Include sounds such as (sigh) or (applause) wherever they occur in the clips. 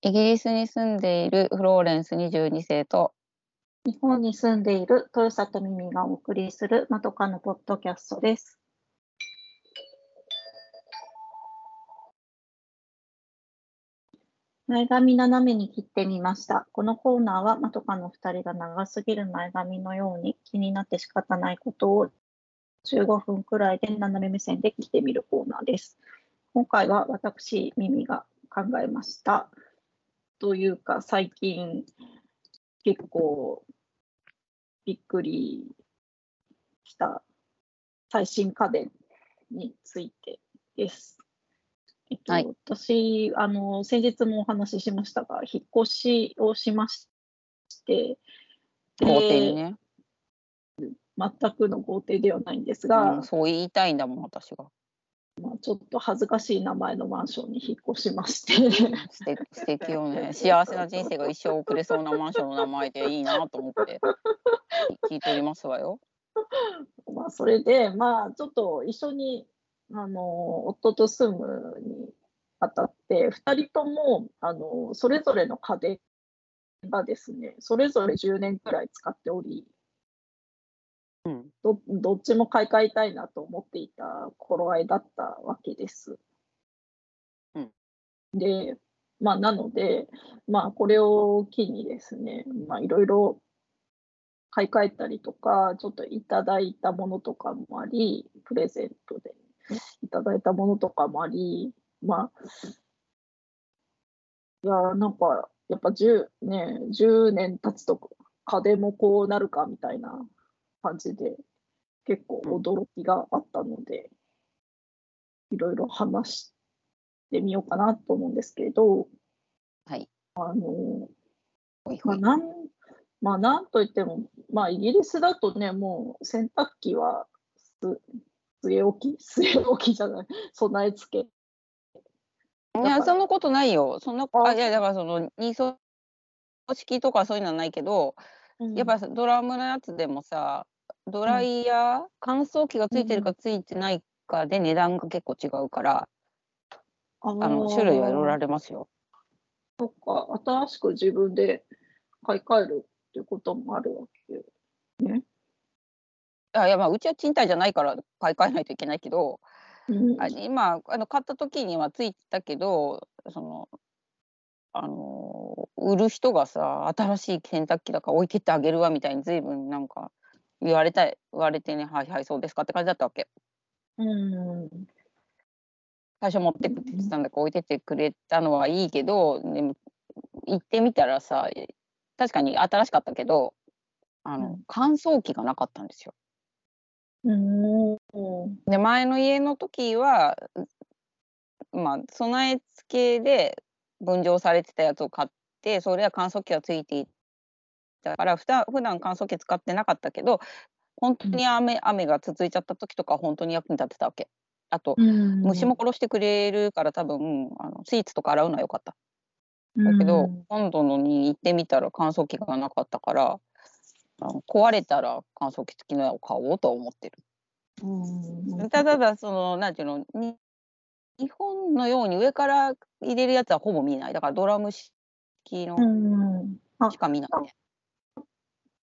イギリスに住んでいるフローレンス22世と日本に住んでいる豊里耳がお送りするまとかのポッドキャストです。前髪斜めに切ってみました。このコーナーはまとかの2人が長すぎる前髪のように気になって仕方ないことを15分くらいで斜め目線で切ってみるコーナーです。今回は私、耳が考えました。というか、最近結構びっくりした最新家電についてです。えっとはい。私あの、先日もお話ししましたが、引っ越しをしまして、で豪邸にね、全くの豪邸ではないんですうが、ん、そう言いたいんだもん私がまあ、ちょっと恥ずかしい名前のマンションに引っ越しまして、素敵素敵よね。幸せな人生が一生送れそうなマンションの名前でいいなと思って。聞いておりますわよ。まあ、それで、まあ、ちょっと一緒に、あの、夫と住むにあたって、2人とも、あの、それぞれの家電がですね、それぞれ10年くらい使っており、うんどどっちも買い替えたいなと思っていた頃合いだったわけです。うんで、まあ、なので、まあ、これを機にですね、まあ、いろいろ買い替えたりとか、ちょっといただいたものとかもあり、プレゼントでいただいたものとかもあり、まあ、いや、なんか、やっぱ10、ね、10年経つと家電もこうなるかみたいな感じで、結構驚きがあったので、いろいろ話してみようかなと思うんですけど、はい。あの、まあ、なん、まあ、なんといっても、まあ、イギリスだとね、もう洗濯機はす据え置き、(laughs) 据え置きじゃない、備え付け。いやそんなことないよ。そんなあ。あいやだからその二層式とかそういうのはないけど、やっぱドラムのやつでもさドライヤー、乾燥機がついてるかついてないかで値段が結構違うから、ああの種類はいろいろある。りますよ。そっか、新しく自分で買い替えるっていうこともあるわけ。あいやまあうちは賃貸じゃないから買い替えないといけないけど、うん、あ今あの買った時にはついてたけどそのあの売る人がさ新しい洗濯機だから置いてってあげるわみたいに随分なんか言われた言われてねはいはいそうですかって感じだったわけ。うん、最初持ってくって言ってたんだから置いてってくれたのはいいけどでも行ってみたらさ確かに新しかったけどあの、うん。乾燥機がなかったんですよ。うん、で前の家の時はまあ備え付けで分譲されてたやつを買ってそれは乾燥機がついていたからふた普段乾燥機使ってなかったけど本当に雨,、雨が続いちゃった時とか本当に役に立ってたわけ。あとうん、虫も殺してくれるから多分あのシーツとか洗うのは良かった。だけど、今度のに行ってみたら乾燥機がなかったからあの壊れたら乾燥機付きのを買おうとは思ってる。うん、ただただそのなんていうのに日本のように上から入れるやつはほぼ見ない。だからドラム式のしか見ないね。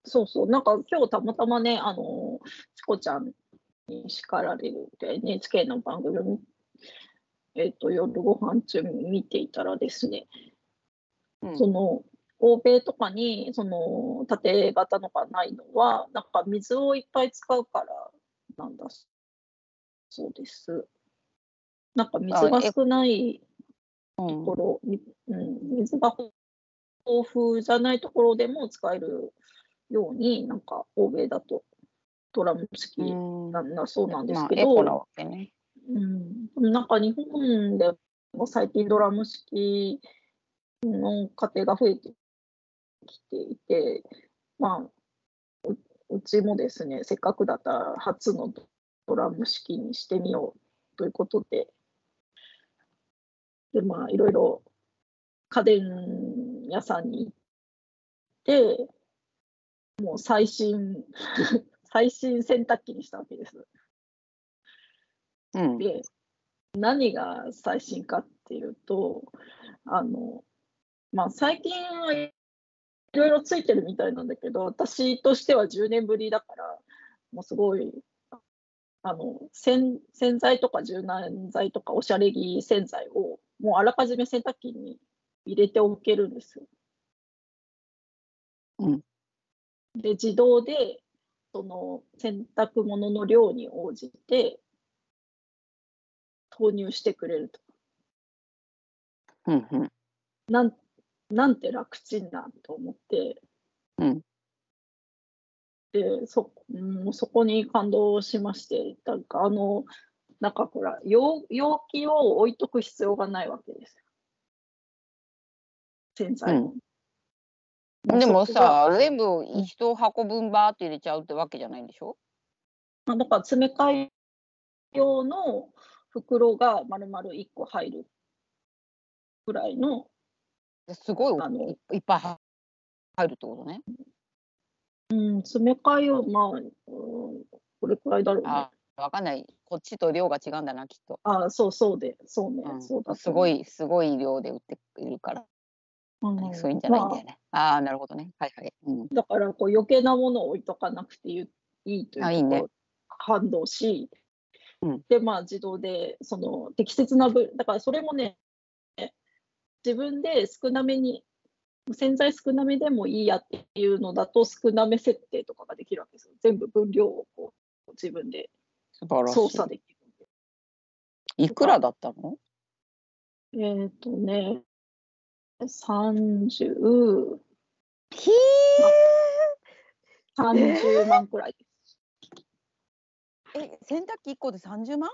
そうそう、なんか今日たまたまね、あの、チコちゃんに叱られるって NHK の番組えっ、と、夜ご飯中に見ていたらですね、うん。その、欧米とかに、その、縦型のがないのは、なんか水をいっぱい使うからなんだそうです。なんか水が少ないうん。ところ、みうん、水が豊富じゃないところでも使えるように、なんか欧米だとドラム式うん。なんだそうなんでますあけど、エコなわけね。うん、なんか日本でも最近ドラム式の家庭が増えてきていて、まあ、ううちもですね、せっかくだったら初のドラム式にしてみようということで、で、まあ、いろいろ家電屋さんに行って、もう最新、(laughs) 最新洗濯機にしたわけです。うん。で、何が最新かっていうと、あの、まあ最近はいろいろついてるみたいなんだけど、私としては10年ぶりだから、もうすごい、あの洗洗剤とか柔軟剤とかおしゃれ着洗剤をもうあらかじめ洗濯機に入れておけるんですよ。うんで、自動でその洗濯物の量に応じて投入してくれると。うんうん。なんなんて楽ちんなと思って、うんでそ,、うん、もうそこに感動しまして、なんかあの、なんかほら、容容器を置いとく必要がないわけですよ。洗剤を。でもさ、全部一箱分バーって入れちゃうってわけじゃないんでしょ？まあだから詰め替え用の袋が丸々1個入るぐらいの、すごいあのいいっぱいは入るってことね。うん、詰め替え用、まあ、うん、これくらいだろうね。あ、わかんない。こっちと量が違うんだな、きっと。あそうそうで、そうね、うんそうだすご、い、すごい量で売っているから、うんそういうんじゃないんだまよね。ああー、なるほどね。はいはい。うん。あだからこう余計なものを置いとかなくていいというあいいねところ感動し、うんでまあ自動でその適切な分だからそれもね自分で少なめに洗剤少なめでもいいやっていうのだと少なめ設定とかができるわけですよ全部分量をこう自分で。操作できるいくらだったの？えっ、とね30ひ30万くらいです。ーえ、洗濯機1個で30万？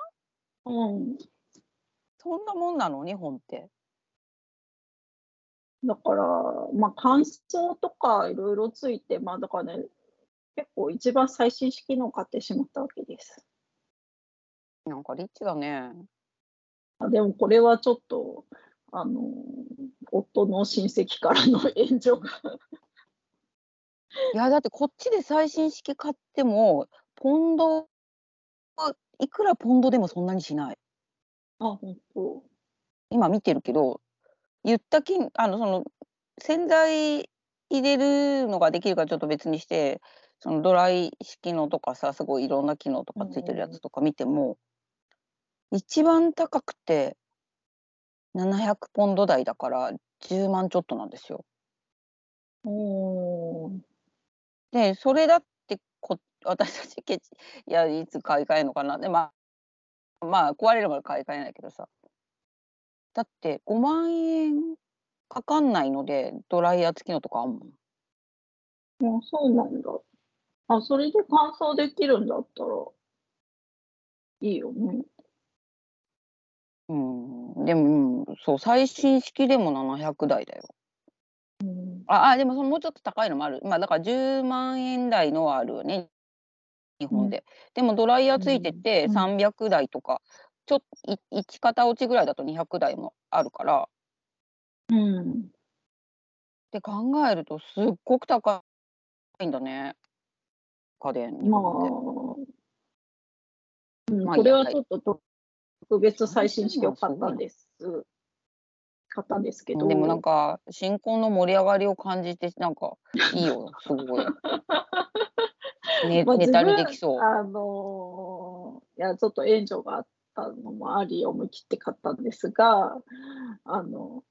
うん。そんなもんなの？日本って。だから、まあ、乾燥とかいろいろついて、まあ、だからね、結構一番最新式のを買ってしまったわけです。なんかリッチだね。あでもこれはちょっと、あの、夫の親戚からの援助が、いや、だってこっちで最新式買っても、ポンド、いくらポンドでもそんなにしない。あ、本当。今見てるけど、言った金、あの、その、洗剤入れるのができるかちょっと別にして、そのドライ式のとかさ、すごいいろんな機能とかついてるやつとか見ても、一番高くて700ポンド台だから10万ちょっとなんですよ。おーで、それだってこ、私たちケチ、いや、いつ買い替えるのかな。で、まあ、まあ、壊れるまで買い替えないけどさ。だって、5万円かかんないので、ドライヤー付きのとかあんもん。あ、そうなんだ。あ、それで乾燥できるんだったら、いいよね。うん。でも、うんそう、最新式でも700台だよ。うん、あ、あでもそのもうちょっと高いのもある。まあ、だから10万円台のはあるよね。日本で。でもドライヤーついててうん300台とか、ちょっと1型落ちぐらいだと200台もあるから、うん。って考えるとすっごく高いんだね。家電日まあ本で。、うん、まあこれはちょっと特別最新式を買ったんです。買ったんですけど。でもなんか新婚の盛り上がりを感じてなんかいいよすごい。(laughs) ね、まあネタにできそう。あのーいや、ちょっと援助があったのもあり、思い切って買ったんですが、あの、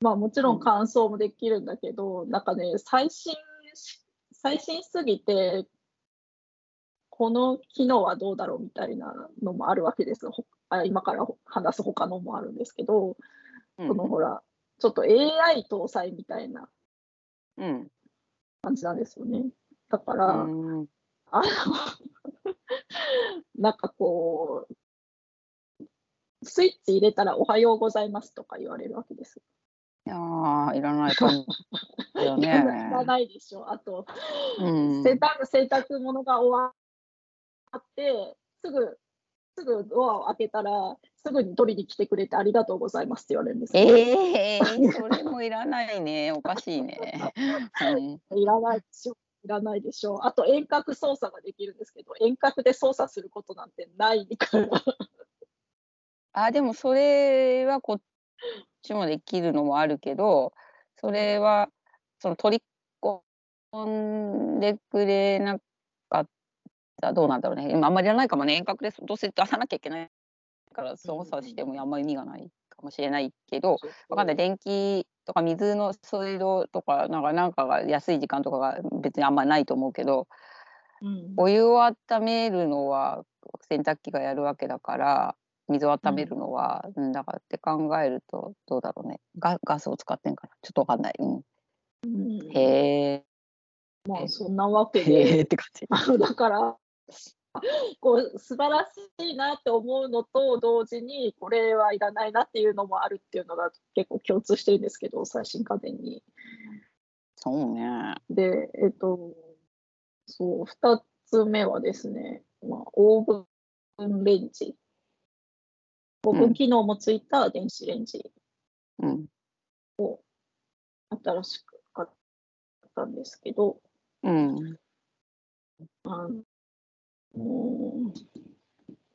まあもちろん乾燥もできるんだけど、なんかね、最新し、最新すぎて、この機能はどうだろうみたいなのもあるわけです。ほあ今から話す他のもあるんですけど、うんこのほら、ちょっと AI 搭載みたいなうん。感じなんですよね。だから、うんあの、(laughs) なんかこう、スイッチ入れたらおはようございますとか言われるわけです。いやーいらない感じだよいらないいね。(laughs) らないでしょ。あと、うん洗濯、洗濯物が終わって、すぐ、すぐドアを開けたら、すぐに取りに来てくれてありがとうございますって言われるんですよ。ええそれもいらないね。おかしいね。うんいらないでしょ。いらないでしょ。あと遠隔操作ができるんですけど、遠隔で操作することなんてないから。あ、でもそれはこっちもできるのもあるけど、それは、その取り込んでくれなかったどうなんだろうね。今あんまりやらないかもね。遠隔でどうせ出さなきゃいけないから操作してもあんまり意味がないかもしれないけど、わかんない。電気とか水の水道とか、なんかなんかが安い時間とかが別にあんまりないと思うけど、うんお湯を温めるのは洗濯機がやるわけだから、水を温めるのは、うん、だからって考えるとどうだろうね。ガガスを使ってんかな。ちょっとわかんない。うん、うんへえ。まあそんなわけへでえって感じ。(laughs) だからこう素晴らしいなって思うのと同時にこれはいらないなっていうのもあるっていうのが結構共通してるんですけど最新家電に。そうね。でえっとそう2つ目はですね、まあ、オーブンレンジオーブン機能もついた電子レンジうん。を新しく買ったんですけど、うん。あのうん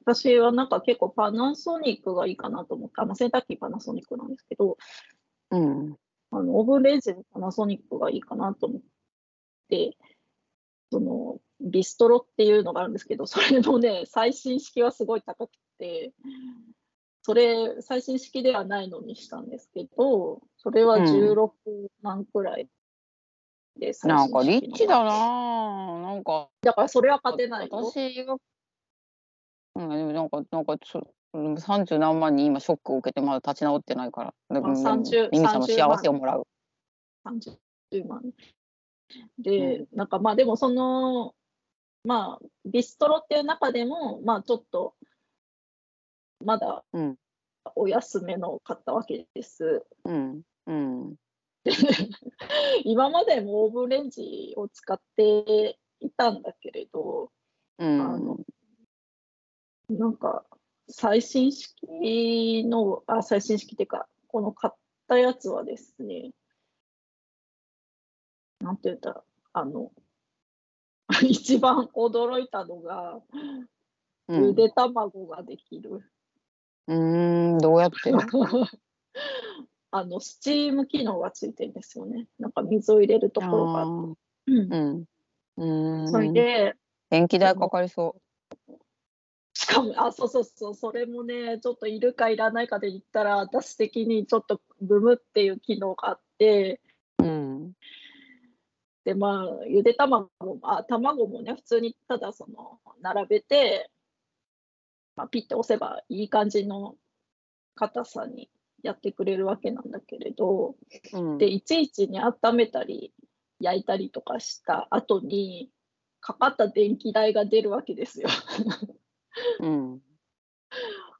私はなんか結構パナソニックがいいかなと思って、あまあ、洗濯機パナソニックなんですけど、うん。あのオーブンレンジもパナソニックがいいかなと思って、そのビストロっていうのがあるんですけど、それのね、最新式はすごい高くて、それ、最新式ではないのにしたんですけど、それはうん16万くらいで最なんかリッチだなぁ。なんか、だからそれは勝てないよ。私が、うん、でもなんか、なんかそ、30何万に今ショックを受けてまだ立ち直ってないから。だからまあ30ミミさんの30幸せをもらう。30万。で、なんかまあでもその、まあビストロっていう中でも、まあちょっと、まだうん。お安めのを買ったわけです。うん。うん。(laughs) 今までもオーブンレンジを使っていたんだけれど、うん。あのなんか最新式の、あ、最新式っていうか、この買ったやつはですね、なんて言ったら、あの、(laughs) 一番驚いたのが、うんゆで卵ができる。うーん、どうやって？(laughs) あの、スチーム機能がついてるんですよね。なんか水を入れるところがあって。うんうん。うん。それで、電気代かかりそしかも、あ、そうそうそう、それもね、ちょっといるかいらないかで言ったら、私的にちょっとブムっていう機能があって、う。うん。で、まあ、ゆで卵も、あ、卵もね、普通にただその、並べて、まあ、ピッて押せばいい感じの硬さにやってくれるわけなんだけれど、うん。で、いちいちに温めたり、焼いたりとかした後に、かかった電気代が出るわけですよ。うん。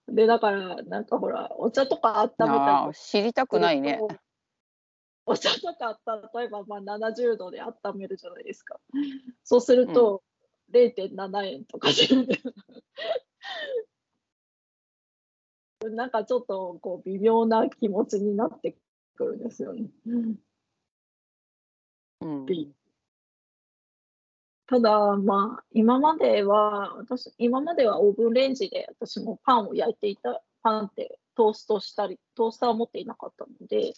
で、だから、なんかほら、お茶とか温めたり知りたくないね。お茶とかあった例えばまあ70度で温めるじゃないですか。そうすると0.7円とかです。なんかちょっとこう微妙な気持ちになってくるんですよね。うん。ただまあ今までは私今まではオーブンレンジで私もパンを焼いていたパンってトーストしたりトースターを持っていなかったので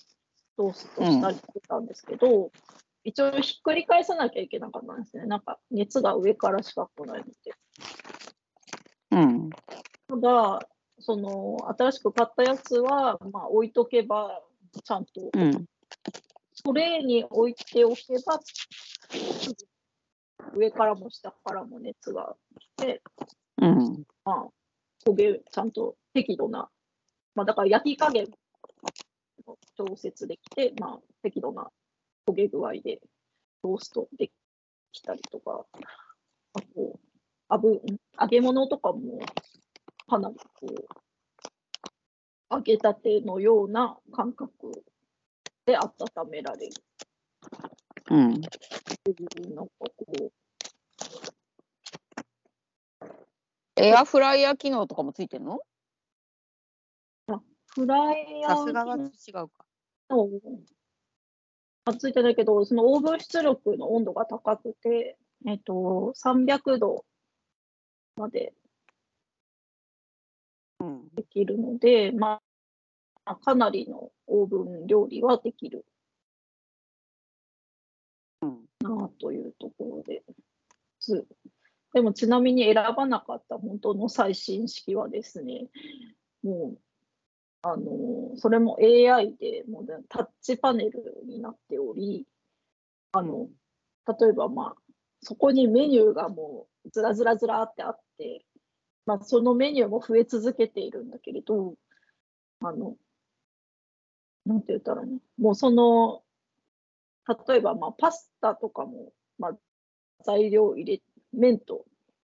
トーストしたりしてたんですけど、一応ひっくり返さなきゃいけなかったんですねなんか熱が上からしか来ないのでうん。ただその新しく買ったやつは、まあ、置いとけばちゃんとうん。トレーに置いておけば上からも下からも熱が来てうん。まあ、焦げ、ちゃんと適度な、まあ、だから焼き加減も調節できて、まあ、適度な焦げ具合でトーストできたりとか、あと、あぶ揚げ物とかもかなりこう、揚げたてのような感覚で温められるうん。なんかこう、エアフライヤー機能とかもついてんのフライヤーさすがは違うか。のあついてないけど、そのオーブン出力の温度が高くて、えっと、300度までうん。できるので、まあ、かなりのオーブン料理はできるなというところで。す。でもちなみに選ばなかった本当の最新式はですね、もう、あの、それも AI でもうねタッチパネルになっており、あの、例えばまあ、そこにメニューがもうずらずらずらってあって、まあ、そのメニューも増え続けているんだけれど、あの、なんて言ったらね、もうその、例えばまあパスタとかも、まあ、材料入れ、麺と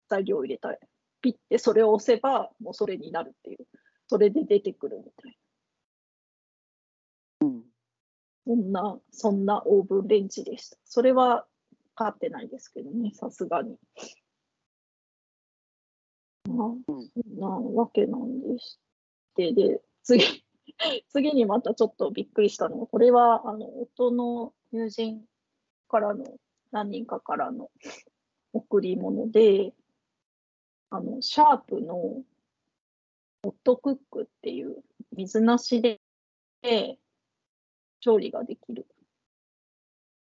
材料入れたら、ピッてそれを押せば、もうそれになるっていう、それで出てくるみたいうん。な、そんな、そんなオーブンレンジでした。それは買ってないですけどね、さすがに。あ、そんなわけなんでして、で、次、(laughs) 次にまたちょっとびっくりしたのは、これは、あの、夫の友人からの、何人かからの贈り物で、あの、シャープのホットクックっていう水なしで調理ができる。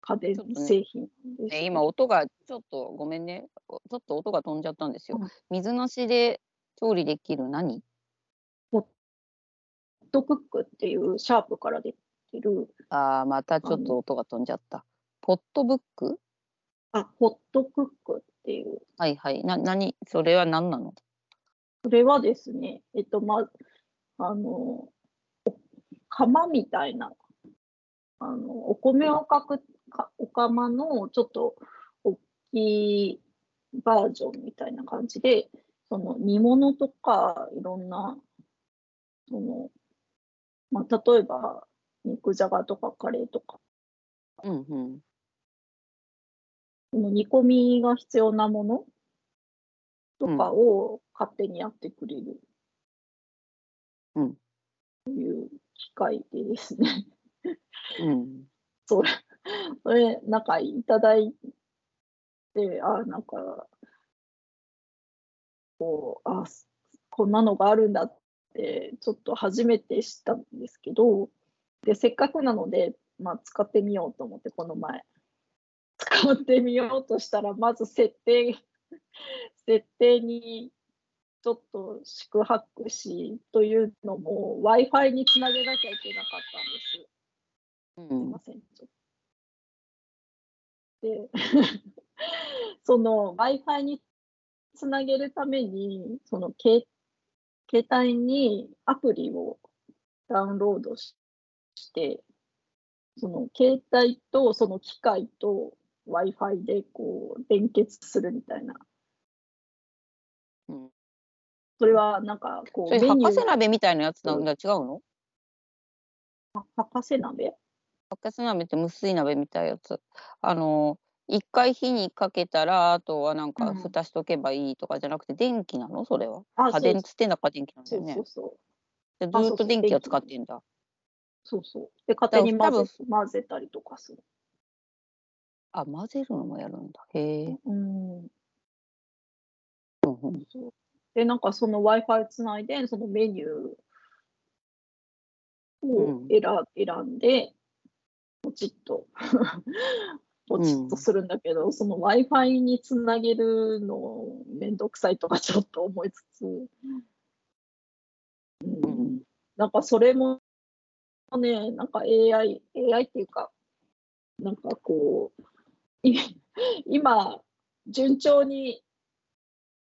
家電製品です。ね今音がちょっとごめんね。おちょっと音が飛んじゃったんですよ。うん。水なしで調理できる何？ホットクックっていうシャープから出てる、あーまたちょっと音が飛んじゃった。ポットブック？あ、ホットクックっていう、はいはい。な何？それは何なの？それはですね、えっと、ま、あの、お釜みたいな、あの、お米をかくかお釜のちょっと大きいバージョンみたいな感じで、その煮物とかいろんな、その、まあ、例えば肉じゃがとかカレーとか、うんうん。その煮込みが必要なものとかを勝手にやってくれる。うんという機械でですね。うん。それ、(laughs) それ、なんかいただいて、あ、なんか、こう、あ、すこんなのがあるんだって、ちょっと初めて知ったんですけど、で、せっかくなので、まあ、使ってみようと思って、この前。使ってみようとしたら、まず設定、設定にちょっと宿泊しというのも Wi-Fi につなげなきゃいけなかったんです。うんすいません。ちょっ (laughs) その Wi-Fi につなげるために、その携携帯にアプリをダウンロードしして、その携帯とその機械と Wi-Fi でこう連結するみたいな。うん。それはなんかこそうれ博士鍋みたいなやつなんだ。違うの？博士鍋？博士鍋って無水鍋みたいなやつ。あの一回火にかけたらあとはなんかうん蓋しとけばいいとかじゃなくて電気なの？それは。あ家電つってんだから電気なんだよねそうそう。そう。でずあそうーっと電気を使ってんだ。そうそう。で、勝手に多分混ぜ混ぜたりとかする。あ混ぜるのもやるんだ。へえ。うん。うんうんそうで、なんかその Wi-Fi つないで、そのメニューうんを選,、選んで、ポチッと、(laughs) ポチッとするんだけど、その Wi-Fi につなげるのめんどくさいとかちょっと思いつつ、うん。うん。なんかそれもね、なんか AI、AI っていうか、なんかこう、い今、順調に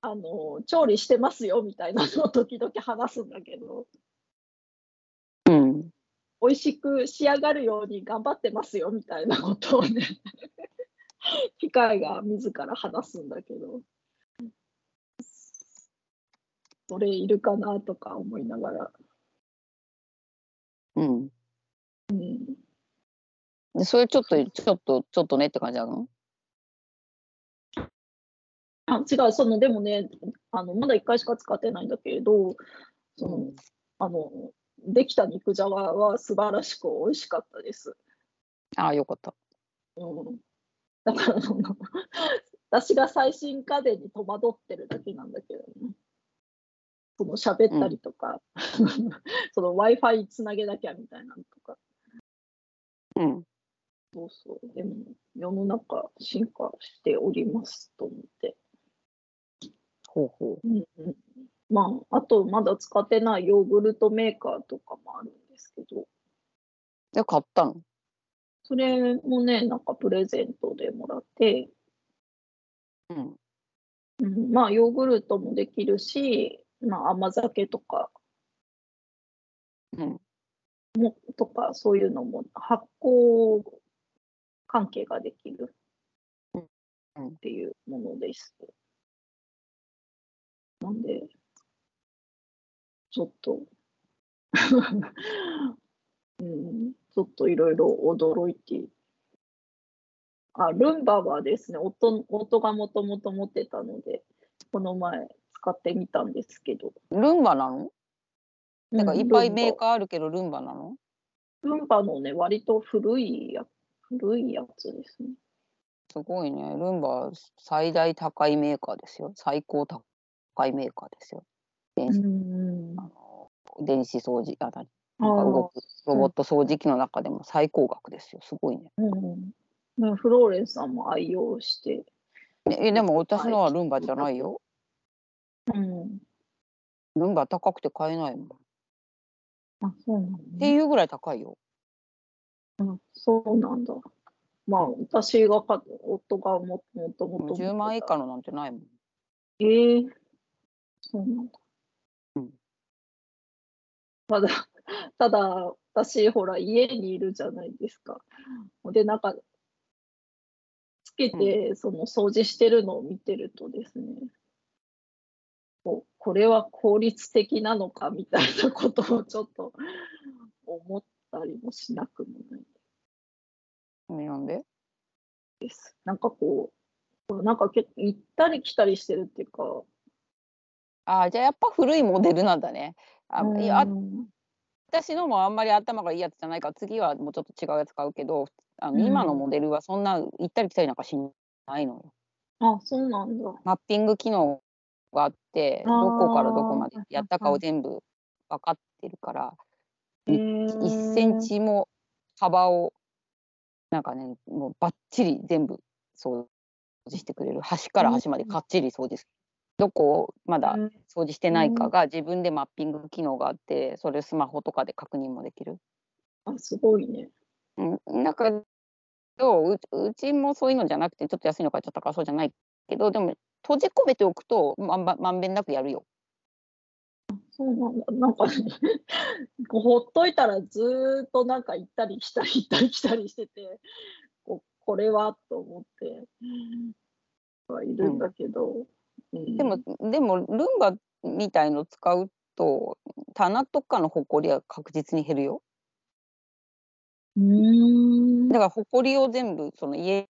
あの調理してますよみたいなのを時々話すんだけど、うん。美味しく仕上がるように頑張ってますよみたいなことをね、(laughs) 機械が自ら話すんだけど、それいるかなとか思いながら。うん。うんでそれちょっとちょっとちょっとねって感じなの？あ違う、そのでもね、あのまだ1回しか使ってないんだけれど、そのうんあのできた肉じゃがは素晴らしく美味しかったです。ああよかった。うん、だからその、(laughs) 私が最新家電に戸惑ってるだけなんだけどね。その喋ったりとか、(laughs) その Wi-Fi つなげなきゃみたいなのとか。うん。そうそう。でも、世の中進化しておりますと思って。ほうほう。うんうん、まあ、あと、まだ使ってないヨーグルトメーカーとかもあるんですけど、で、買ったのそれもね、なんかプレゼントでもらって、うん。うん、まあ、ヨーグルトもできるし、まあ、甘酒とか。うん。も、とか、そういうのも発酵関係ができる。うん。っていうものです。なんで、ちょっと、(laughs) うん、ちょっといろいろ驚いて。あ、ルンバはですね、夫夫がもともと持ってたので、この前使ってみたんですけど。ルンバなの？なんかいっぱいメーーカーあるけどルンバなの？ルンバのね、割と古いや古いやつですね。すごいね。ルンバ最大高いメーカーですよ。最高高いメーカーですよ。電子,、ん電子掃除、あ、なあなんか動ーくロボット掃除機の中でも最高額ですよ。すごいね。うんねフローレンスさんも愛用して、え、えでも私のはルンバじゃないよ。うん、ルンバ高くて買えないもん。っあ、そうなんだ、ていうぐらい高いよ。あそうなんだ。まあ、私が買っ夫がももともと。10万以下のなんてないもん。ええそうなんだ。うんただ、(laughs) ただ、私、ほら、家にいるじゃないですか。で、なんか、つけて、その掃除してるのを見てるとですね、こうこれは効率的なのかみたいなことをちょっと思ったりもしなくもないなんで？です。なんかこう、なんか結構行ったり来たりしてるっていうか、ああ、じゃあやっぱ古いモデルなんだね。あいやあうん私のもあんまり頭がいいやつじゃないから次はもうちょっと違うやつ買うけどあの、うん今のモデルはそんな行ったり来たりなんかしないのよ。あ、そうなんだ。マッピング機能があってどこからどこまでやったかうんを全部分かってるからへ1センーチも幅をなんかねもうバッチリ全部掃除してくれる端から端までかっちり掃除する。どこをまだうん掃除してないかが自分でマッピング機能があってそれスマホとかで確認もできる。あ、すごいね。うん、なんかどうううちもそういうのじゃなくてちょっと安いの買っちゃったからそうじゃないけどでも閉じ込めておくとまんばまんべんなくやるよ。そうなんだ。なんかね、こうほっといたらずーっとなんか行ったり来たり行ったり来たりしてて、ここれはと思ってはいるんだけど。うんでも、でもルンバみたいの使うと棚とかのほこりは確実に減るよ。うーんだからほこりを全部その家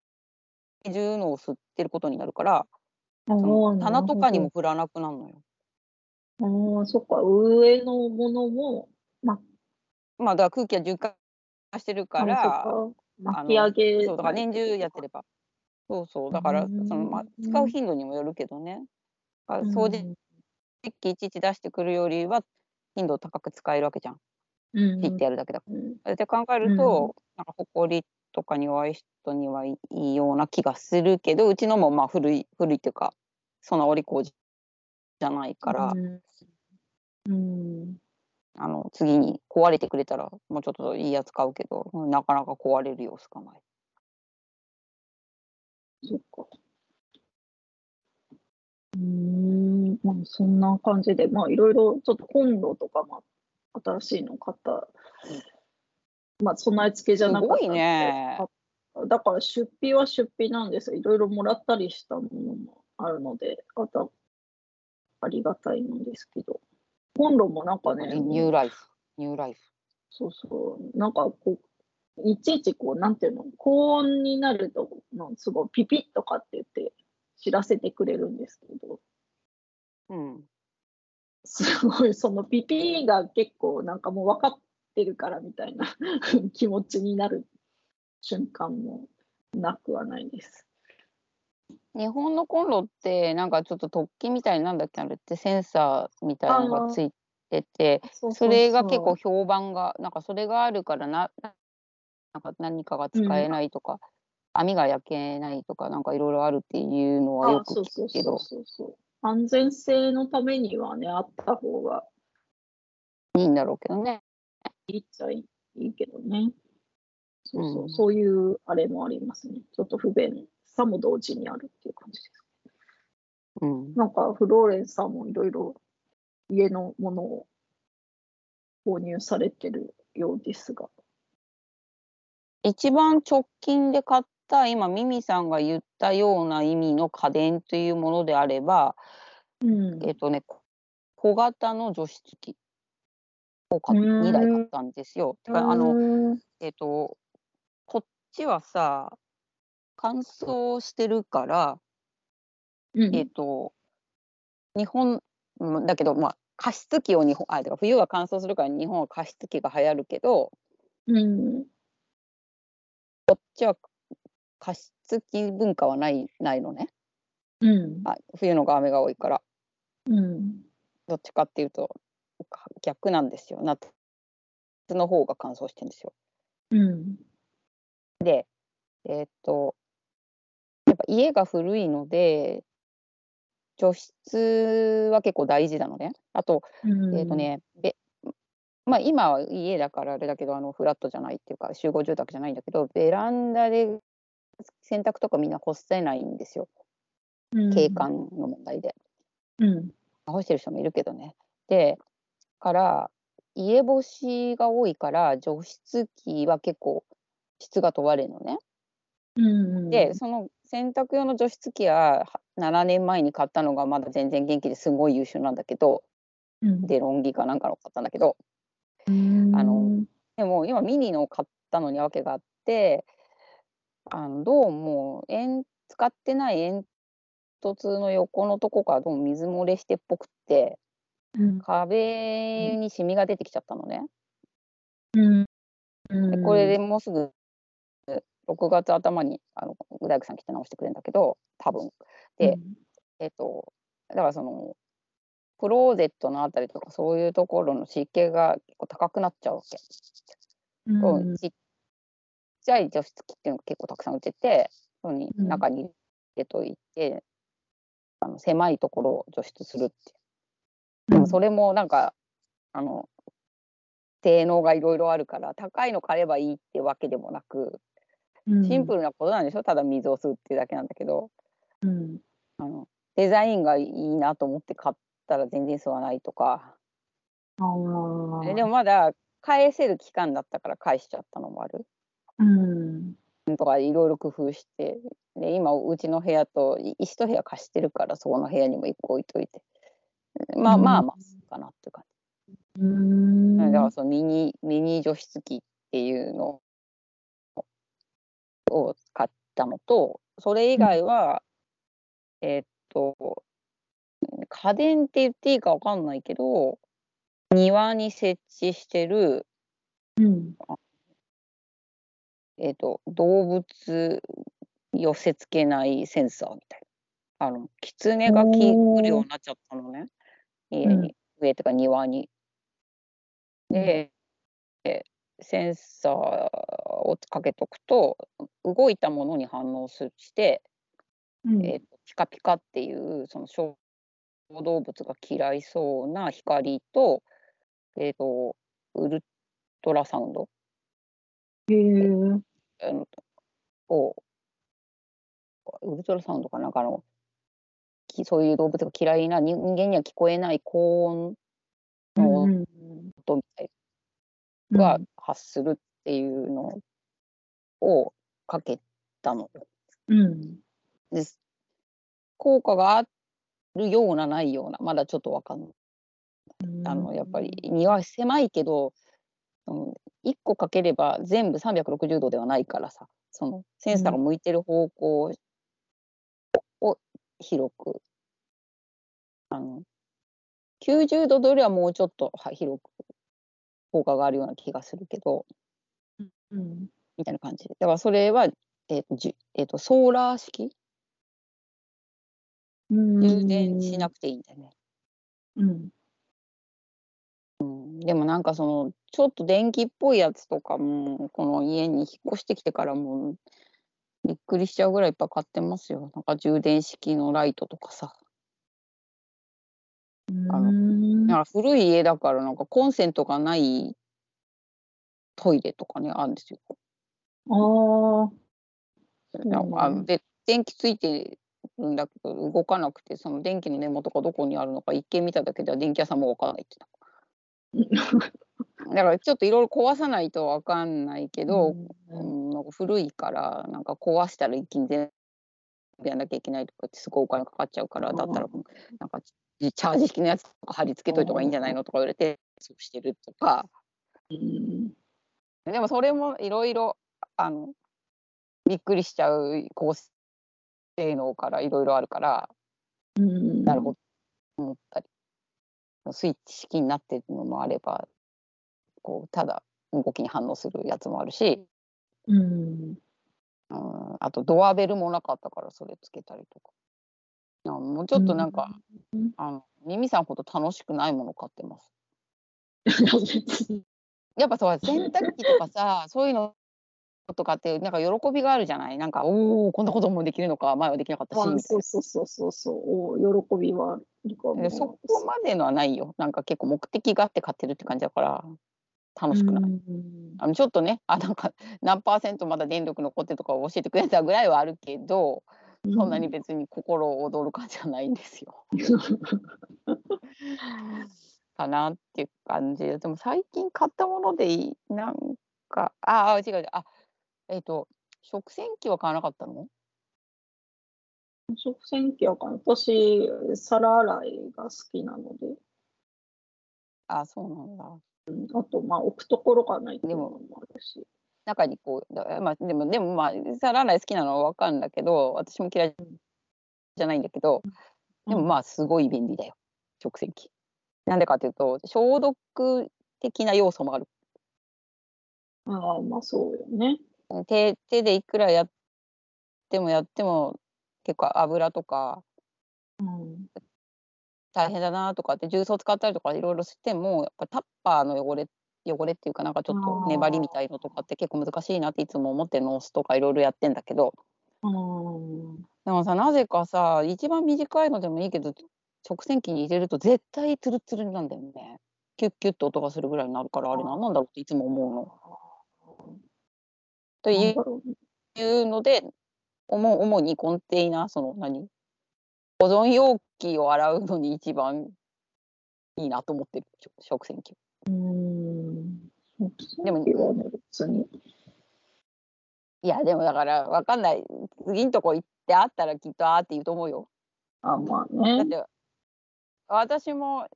中のを吸ってることになるからその棚とかにも。振らなくなるのよ。あーあー、そっか、上のものも、ままあだから空気は循環してるかあら巻き上げそうだから年中やってれば。そうそう。だからうその、まあ、ん使う頻度にもよるけどね。あうん掃除機いちいち出してくるよりは頻度高く使えるわけじゃん。うんピッてやるだけだかうん。ら。って考えると、なんかほこりとかに弱い人にはいいような気がするけどうちのもまあ古い古いっていうかそんなお利口じゃないから、うん。うん。あの次に壊れてくれたらもうちょっといいやつ買うけどなかなか壊れる様子がない。そっか。うーん、まあそんな感じで、まあいろいろちょっとコンロとかも新しいの買った。まあ備え付けじゃなかったんですごいねだから出費は出費なんですよ。いろいろもらったりしたものもあるので、あとありがたいんですけど。コンロもなんかね、ニューライフニューライフ。そうそう、なんかこう、いちいちこう、なんていうの、高温になると、のすごいピピッとかって言って知らせてくれるんですけど、うん。すごいそのピピが結構なんかもう分かってるからみたいな (laughs) 気持ちになる瞬間もなくはないです。日本のコンロってなんかちょっと突起みたいになんだっけ？あれってセンサーみたいなのがついててそれが結構評判がなんかそれがあるからななんか何かが使えないとか、網が焼けないとか、なんかいろいろあるっていうのはよあ、く聞くけど。安全性のためにはね、あった方がいいんだろうけどね。いいっちゃいいけどね。そうそう、うんそういうあれもありますね。ちょっと不便さも同時にあるっていう感じです。うん。なんかフローレンスさんもいろいろ家のものを購入されてるようですが。一番直近で買った、今、ミミさんが言ったような意味の家電というものであれば、うん。えっ、とね、こ小型の除湿機を買っうーん2台買ったんですよ。てか、あの、の、えっ、と、こっちはさ、乾燥してるから、うん。えっ、と、日本、うんだけど、まあ、加湿器を日本、あ、冬は乾燥するから日本は加湿器が流行るけど、うん、ちは加湿器文化はないないのね。うん、あ冬の方が雨が多いから。うん、どっちかっていうとか逆なんですよ。夏の方が乾燥してるんですよ。うん、で、えーっと、やっぱ家が古いので、除湿は結構大事なのね。あと、うん。えーっとね、べまあ今は家だからあれだけど、あのフラットじゃないっていうか、集合住宅じゃないんだけど、ベランダで洗濯とかみんな干せないんですよ。うん、景観の問題で。うん、干してる人もいるけどね。で、から、家干しが多いから、除湿機は結構質が問われるのね。うん、で、その洗濯用の除湿機はは7年前に買ったのがまだ全然元気ですごい優秀なんだけど、うん、デロンギかなんかの買ったんだけど、うん、あのでも今ミニのを買ったのに訳があって、あのどうも煙使ってない煙突の横のとこからどうも水漏れしてっぽくって、うん、壁にシミが出てきちゃったのね。うん、でこれでもうすぐ6月頭にあの大工さん来て直してくれるんだけど多分。で、えっとだからそのクローゼットのあたりとかそういうところの湿気が結構高くなっちゃうわけ。うん、ちっちゃい除湿機っていうのが結構たくさん売っててそこにうん。中に入れといて、あの狭いところを除湿するってでもそれもなんかあの性能がいろいろあるから高いの買えばいいってわけでもなくシンプルなことなんでしょ？ただ水を吸うっていうだけなんだけど。うん、あのデザインがいいなと思って買ったら全然吸わないとか。でもまだ返せる期間だったから返しちゃったのもある。うん、とかいろいろ工夫して。で今うちの部屋とい一部屋貸してるからそこの部屋にも一個置いといて。まあうん。まあまあかなっていう感じ。うん、だからそのミニミニ除湿機っていうのを買ったのとそれ以外は、えーっと家電って言っていいかわかんないけど庭に設置してる、うん、えーっと動物寄せ付けないセンサーみたいな。あの狐が来るようになっちゃったのね。家に、上とか庭に。で、えセンサーをかけとくと動いたものに反応すして、うん、えーとピカピカっていうその小動物が嫌いそうな光と,、えー、とウルトラサウンド。へえ、あのをウルトラサウンドかなんかのきそういう動物が嫌いな人人間には聞こえない高音のうん、音みたいが発するっていうのをかけたの。よ。うん、です。効果があるようなないようなまだちょっとわかんない。あのやっぱり庭狭いけど、うん、1個かければ全部360度ではないからさそのセンサーが向いてる方向を広く、あの90度よりはもうちょっとは広く効果があるような気がするけど。うん、みたいな感じだからそれは、えーとじゅえーとソーラー式うん、充電しなくていいんだよね。うん、うん、でもなんかそのちょっと電気っぽいやつとかもこの家に引っ越してきてからもびっくりしちゃうぐらいいっぱい買ってますよ。なんか充電式のライトとかさ。うあのんだから古い家だからなんかコンセントがないトイレとかねあるんですよ。ああ。なんかあので電気ついてるんだけど動かなくてその電気の根元がどこにあるのか一見見ただけでは電気屋さんも分からないって。(laughs) だからちょっといろいろ壊さないと分かんないけど、うん、なんか古いからなんか壊したら一気に全部やんなきゃいけないとかってすごいお金かかっちゃうからだったらなんかチャージ式のやつとか貼り付けといた方がいいんじゃないのとか言われてそうしてるとか。うん。でもそれもいろいろあのびっくりしちゃう高性能からいろいろあるからうん。なるほど。思ったり。スイッチ式になってるのもあればこうただ動きに反応するやつもあるし、うん。うん、あとドアベルもなかったからそれつけたりとか。あもうちょっとなんか、うん。あのミミさんほど楽しくないもの買ってます。やっぱそう洗濯機とかさそういうのとかってなんか喜びがあるじゃない？なんかおおこんなこともできるのか前はできなかったしそうそうそうそうそう。お喜びはそこまでのはないよ。なんか結構目的があって買ってるって感じだから楽しくない。うん。あのちょっとねあなんか何パーセントまだ電力残ってるとか教えてくれたぐらいはあるけど、そんなに別に心躍る感じはないんですよ。かなっていう感じ。ででも最近買ったものでいい？なんかああ違う違う。あえっ、と食洗機は買わなかったの？食洗機はかな私皿洗いが好きなので。あそうなんだ。あとまあ置くところがないっていうのもあるし。中にこうだまあでもでもまあ皿洗い好きなのは分かるんだけど私も嫌いじゃないんだけどでもまあすごい便利だよ。食洗機。なんでかっていうと消毒的な要素もある。ああまあそうよね手手でいくらやってもやっても結構油とかうん。大変だなとかって重曹使ったりとかいろいろしてもやっぱタッパーの汚れ汚れっていうかなんかちょっと粘りみたいのとかって結構難しいなっていつも思ってノースとかいろいろやってんだけど。うん。でもさなぜかさ一番短いのでもいいけど食洗機に入れると絶対ツルツルなんだよね。キュッキュッと音がするぐらいになるからあれ何なんだろうっていつも思うの。というので主主にコンテイナーその何？保存容器を洗うのに一番いいなと思ってる食食洗機。うん。でも別に。いやでもだからわかんない。次のとこ行ってあったらきっとあーって言うと思うよ。あまあだねって私も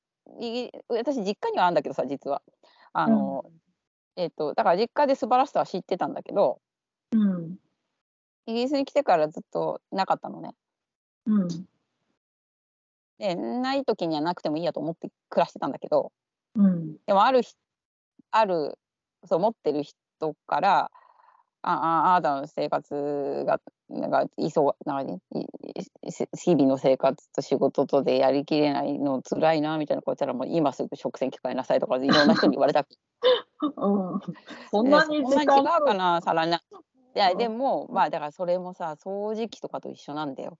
私実家にはあるんだけどさ実は。あの、えっ、とだから実家で素晴らしさは知ってたんだけどうん。イギリスに来てからずっとなかったのね。うん。でない時にはなくてもいいやと思って暮らしてたんだけどうん。でもあるひあるそう持ってる人からあああなたの生活がなんかいそうなんかねいいせ日々の生活と仕事とでやりきれないの辛いなみたいなこと言ったらもう今すぐ食洗機買いなさいとかいろんな人に言われたうんそんでなに時間うかなさらな。いやうんでもまあだからそれもさ掃除機とかと一緒なんだよ。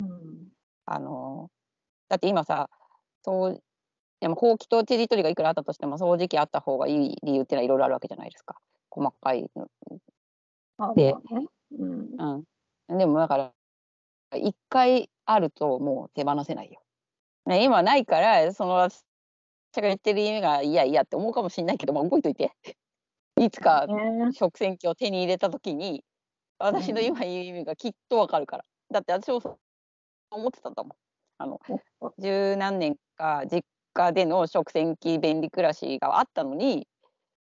うんあのだって今さそうでもほうきとちりとりがいくらあったとしても掃除機あった方がいい理由っていうのはいろいろあるわけじゃないですか細かいでまあねうん。うん、でもだから一回あるともう手放せないよ。ね、今ないからその私が言ってる意味がいやいやって思うかもしれないけど、まあ、覚えといて。いつかね食洗機を手に入れた時に私の今言う意味がきっとわかるから。だって私もそう思ってたんだもん。あの十何年か実家での食洗機便利暮らしがあったのに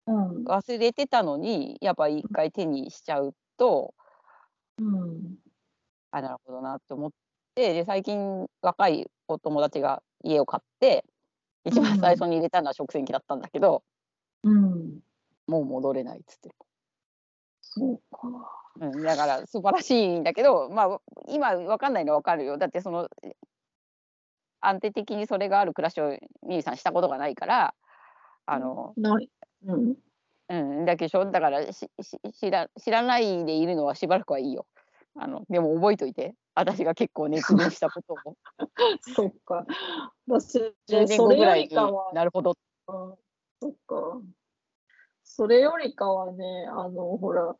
うん。忘れてたのにやっぱ一回手にしちゃうとうん。あなるほどなって思ってで最近若いお友達が家を買って一番最初に入れたのは食洗機だったんだけど、うん。もう戻れないっつって。る、そうか。うん、だから素晴らしいんだけどまあ今分かんないのは分かるよ。だってその安定的にそれがある暮らしをミリさんしたことがないからあの、ない。うん。うん、だけどだからしし知ら知らないでいるのはしばらくはいいよ。あのでも覚えといて。私が結構熱弁したことを。(laughs) そっか。私、10年それよ後ぐらいにりかは、なるほど。うん。そっか。それよりかはね、あの、ほら、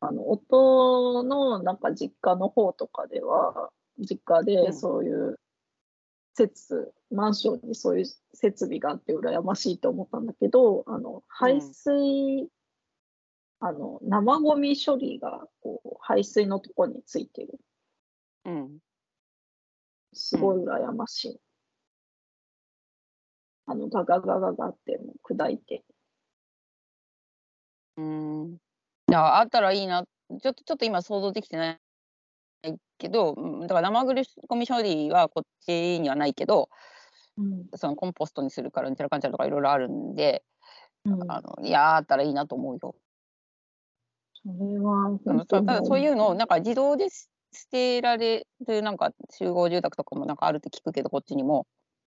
あの、夫のなんか実家の方とかでは、実家うでん。そういう設、マンションにそういう設備があって羨ましいと思ったんだけど、あの、排水、あの、生ゴミ処理が、こう、排水のとこについてる。うんすごい羨ましい。あの、ガガガガガってもう砕いて。うんいやあったらいいなちょっとちょっと今想像できてないけどうんだから生ゴミ処理はこっちにはないけどうん。そのコンポストにするからうんちゃらかんちゃらとかいろいろあるんでうん、あのいやあったらいいなと思うよ。それはあの本当にたただそういうのをなんか、か自動で捨てられるなんか集合住宅とかもなんかあるって聞くけどこっちにも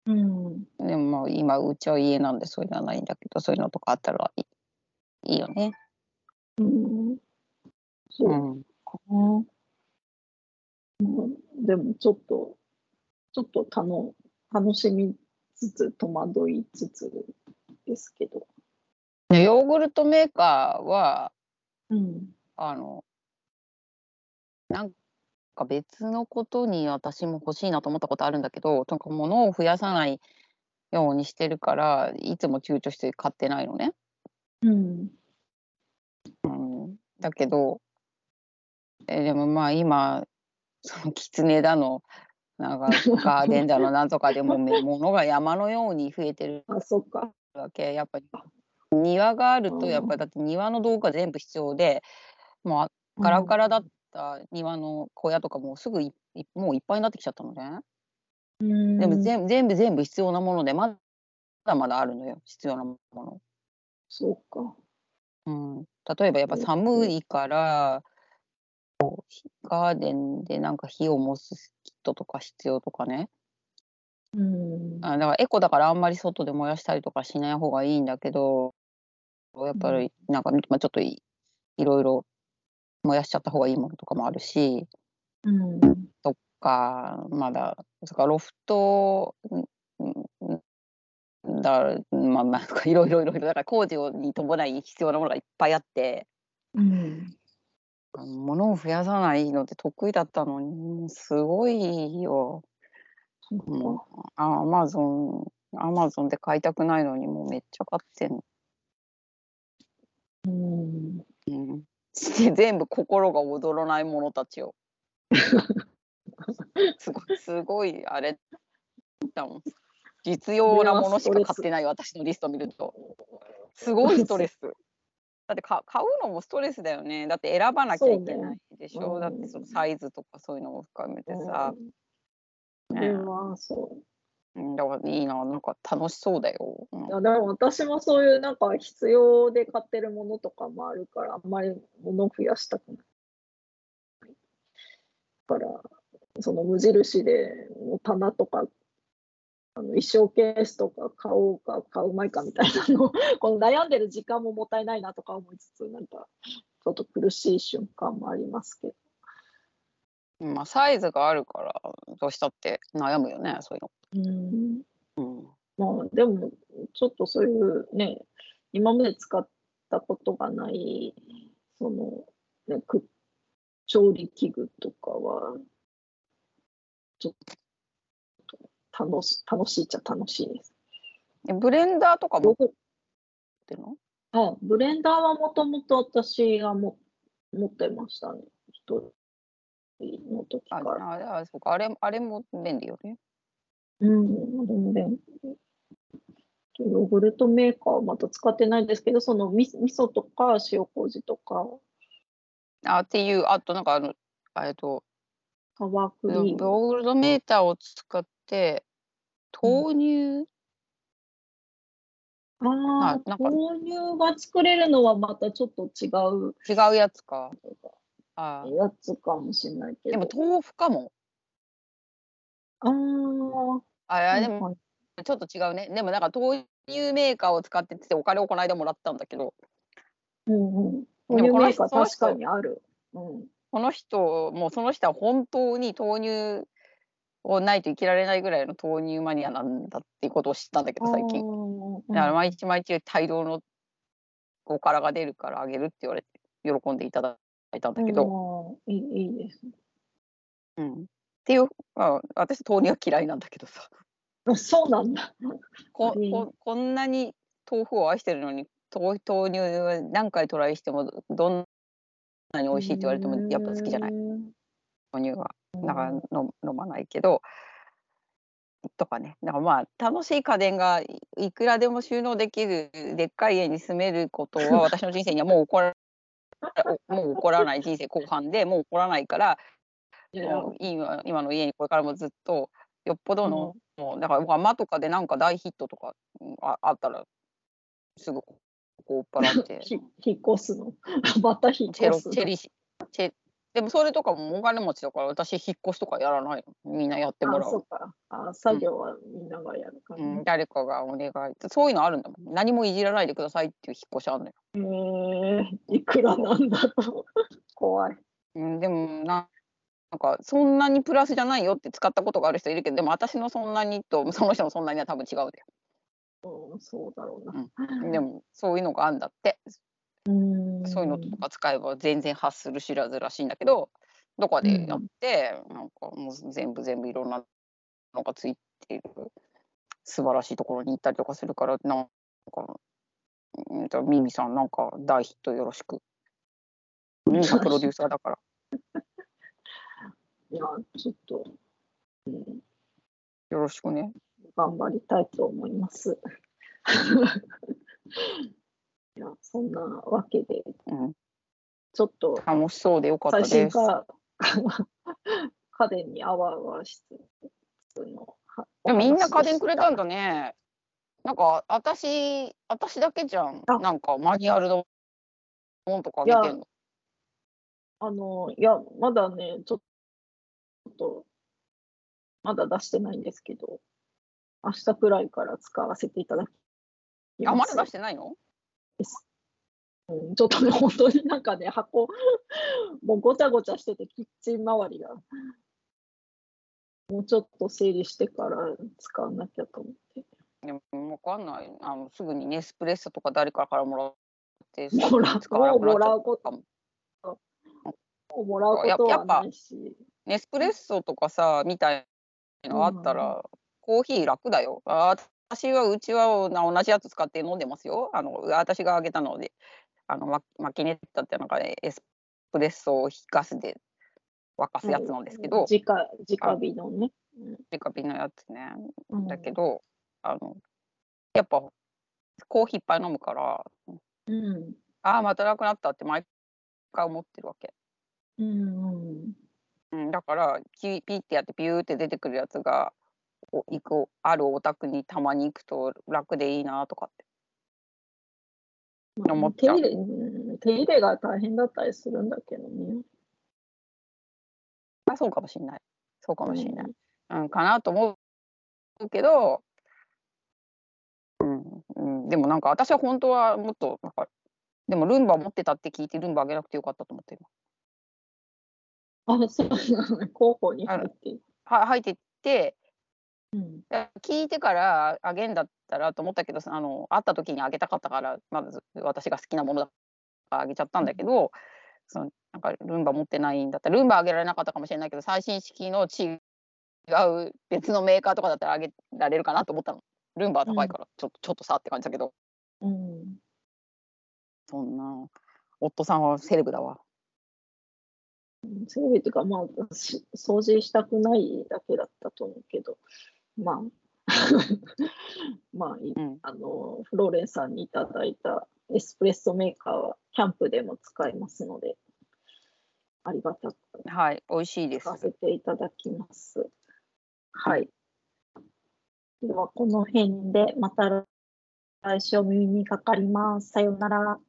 うん、でもまあ今うちは家なんでそういうのはないんだけどそういうのとかあったらいいいいよね。うん、そううんかな。うんでもちょっと、ちょっとたの楽しみつつ戸惑いつつですけど。でヨーグルトメーカーはうん。あのなんか別のことに私も欲しいなと思ったことあるんだけどとにかく物を増やさないようにしてるからいつも躊躇して買ってないのね。うん。うん、だけどえでもまあ今そのキツネだのなんかガーデンだのなんとかでもめ物が山のように増えてるあ、そっか。わけやっぱり庭があるうんとやっぱりだって庭の道具が全部必要でもうガラガラだった庭の小屋とかもうすぐいいもういっぱいになってきちゃったのね。うん。でも全部全部全部必要なものでまだまだあるのよ必要なもの。そうか。うん、例えばやっぱ寒いからガーデンでなんか火を燃すキットとか必要とかねうん。あだからエコだからあんまり外で燃やしたりとかしない方がいいんだけどやっぱりなんか、まあ、ちょっといいろいろ燃やしちゃった方がいいものとかもあるしうん。とかまだそれからロフトだまあまあいろいろいろいろだから工事をに伴い必要なものがいっぱいあって。うん。物を増やさないのって得意だったのにすごいよ。もうアマゾンアマゾンで買いたくないのにもうめっちゃ買ってんの。うん。うん、して全部心が躍らないものたちを。すごいすごいあれだもん。実用なものしか買ってない私のリスト見るとすごいストレス。だってか買うのもストレスだよね。だって選ばなきゃいけないでしょ。そうねだってそのサイズとかそういうのも含めてさ。それはそう。うん、だからいいな、なんか楽しそうだよ。うんいやでも私もそういうなんか必要で買ってるものとかもあるから、あんまり物を増やしたくない。だから、その無印で棚とか、あの衣装ケースとか買おうか買うまいかみたいなのを (laughs) この悩んでる時間ももったいないなとか思いつつ、なんかちょっと苦しい瞬間もありますけど。まあ、サイズがあるから、どうしたって悩むよね、そういううんの。うん。まあでも、ちょっとそういうね、今まで使ったことがない、その、ね、く調理器具とかは、ちょっと楽し楽しいっちゃ楽しいです。えブレンダーとか持っ僕てるの？あブレンダーはもともと私がも持ってましたね。一人の時あから。ああ、そうか、あれ、あれも便利よね。うん、でもね、ヨーグルトメーカーはまた使ってないですけど、そのみ味噌とか塩麹とか、あっていう、あとなんかあの、えっと、サワーリーム。ーグルトメーターを使って、豆乳、ああ、なんか豆乳が作れるのはまたちょっと違う違うやつか。あやつかもしれないけでど。も豆腐かも。ああ、あ、いやでも、はいちょっと違うね。でもなんか豆乳メーカーを使ってってお金をこの間もらったんだけど、うんうん。でもこの豆乳メーカー確かにある。うん。この人、もうその人は本当に豆乳をないと生きられないぐらいの豆乳マニアなんだっていうことを知ったんだけど、最近。近だから毎日毎日大量のおからが出るからあげるって言われて喜んでいただいたんだけど、ど。いいいいですね。うんっていう、まあ、私豆乳は嫌いなんだけどさあそうなんだ。こうんここんなに豆腐を愛してるのに豆豆乳は何回トライしてもどんなに美味しいって言われてもやっぱ好きじゃない乳はだから飲飲まないけどとかねだからまあ楽しい家電がいいくらでも収納できるでっかい家に住めることは私の人生にはもう起こらおもう起こらない人生後半でもう起こらないから今今の家にこれからもずっとよっぽどの、もうだからマとかでなんか大ヒットとかうんああったらすぐここ追っ払って。(laughs) ひ引っ越すの？(laughs) また引っチェロ越すの？チェリシチェでもそれとかもお金持ちだから私引っ越しとかやらないの？みんなやってもあ、らそううか。あ、作業はみんながやるからうん、ね。誰かがお願いそういうのあるんだもん何もいじらないでくださいっていう引っ越しあるのよ、えー、いくらなんだろう。(laughs) 怖い。うん、でもななんかそんなにプラスじゃないよって使ったことがある人いるけどでも私のそんなにとその人のそんなには多分違うんだようん、そうだろうな。でもそういうのがあるんだってうん。そういうのとか使えば全然発する知らずらしいんだけどどこかでやって、なんかもう全部全部いろんなのがついている素晴らしいところに行ったりとかするからなんか、ミミさんなんか大ヒットよろしく。ミミさんプロデューサーだから。(laughs) いや、ちょっと、うん、よろしくね。頑張りたいと思います。いや、そんなわけで、うん、ちょっと楽しそうでよかった最です。新化家電にあわあわしつつの。はでもみんな家電くれたんだ。だね。なんか私、私だけじゃん。あなんかマニュアルのもんとかあげてんの？あの、いや、まだね、ちょっと、まだ出してないんですけど、明日くらいから使わせていただきあ、ま。だ出してないの？です。うん、ちょっとね、本当になんかね、箱、(laughs) もうごちゃごちゃしてて、キッチン周りが、もうちょっと整理してから使わなきゃと思って。でもわかんない。あのすぐにネスプレッソとか誰かからもらって、もらう使わなくなっちゃうもらうことかももらうことはないし、ネスプレッソとかさ、みたいのあったら、コーヒー楽だよ。あ私はうちはな同じやつ使って飲んでますよ。あの私があげたので、あのママキネッタってなんか、ね、エスプレッソをガスで沸かすやつなんですけど、直直火のね。デカビのやつね。うんだけど、あのやっぱコーヒーいっぱい飲むから、うん。ああまたなくなったって毎回思ってるわけ。うんうん。うん、だからキピッてやってピューって出てくるやつがお行くあるお宅にたまに行くと楽でいいなとかって。まあ思っちゃう手入れ、うん手入れが大変だったりするんだけどね。あそうかもしんない。そうかもしんない。うん、かなと思うけど、うんうん、でもなんか私は本当はもっとなんかでもルンバ持ってたって聞いてルンバあげなくてよかったと思ってる。あ、そうなの。候補に入って。は入ってってうん。聞いてからあげんだったらと思ったけどあの会った時にあげたかったからまず私が好きなものだからあげちゃったんだけど、そのなんかルンバ持ってないんだったらルンバあげられなかったかもしれないけど最新式の違う別のメーカーとかだったらあげられるかなと思ったの。ルンバは高いから、ちょっとちょっとさって感じだけどうん。そんな夫さんはセレブだわ。セレブっていうか、まあ、し掃除したくないだけだったと思うけど、まあ、(laughs) まあ、いうんあの、フローレンさんにいただいたエスプレッソメーカーはキャンプでも使えますので、ありがたくはい美味しいです使。わせていただきます。はい。では、この辺でまた来週お耳にかかります。さようなら。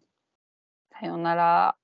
さようなら。